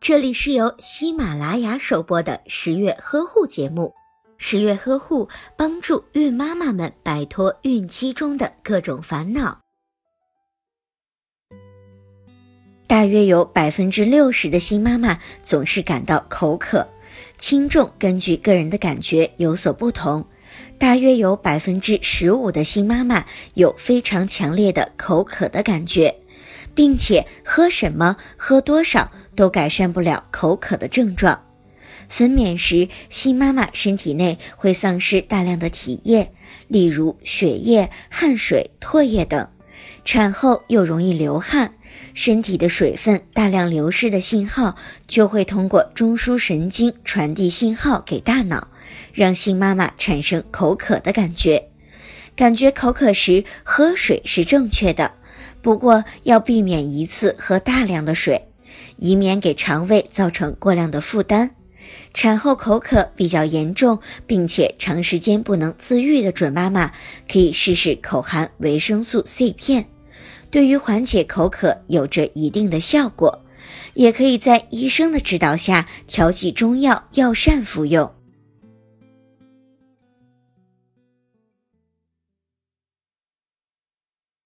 这里是由喜马拉雅首播的十月呵护节目。十月呵护帮助孕妈妈们摆脱孕期中的各种烦恼。大约有百分之六十的新妈妈总是感到口渴，轻重根据个人的感觉有所不同。大约有百分之十五的新妈妈有非常强烈的口渴的感觉，并且喝什么、喝多少都改善不了口渴的症状。分娩时，新妈妈身体内会丧失大量的体液，例如血液、汗水、唾液等。产后又容易流汗，身体的水分大量流失的信号就会通过中枢神经传递信号给大脑，让新妈妈产生口渴的感觉。感觉口渴时喝水是正确的，不过要避免一次喝大量的水，以免给肠胃造成过量的负担。产后口渴比较严重，并且长时间不能自愈的准妈妈，可以试试口含维生素 C 片，对于缓解口渴有着一定的效果。也可以在医生的指导下调剂中药药膳服用。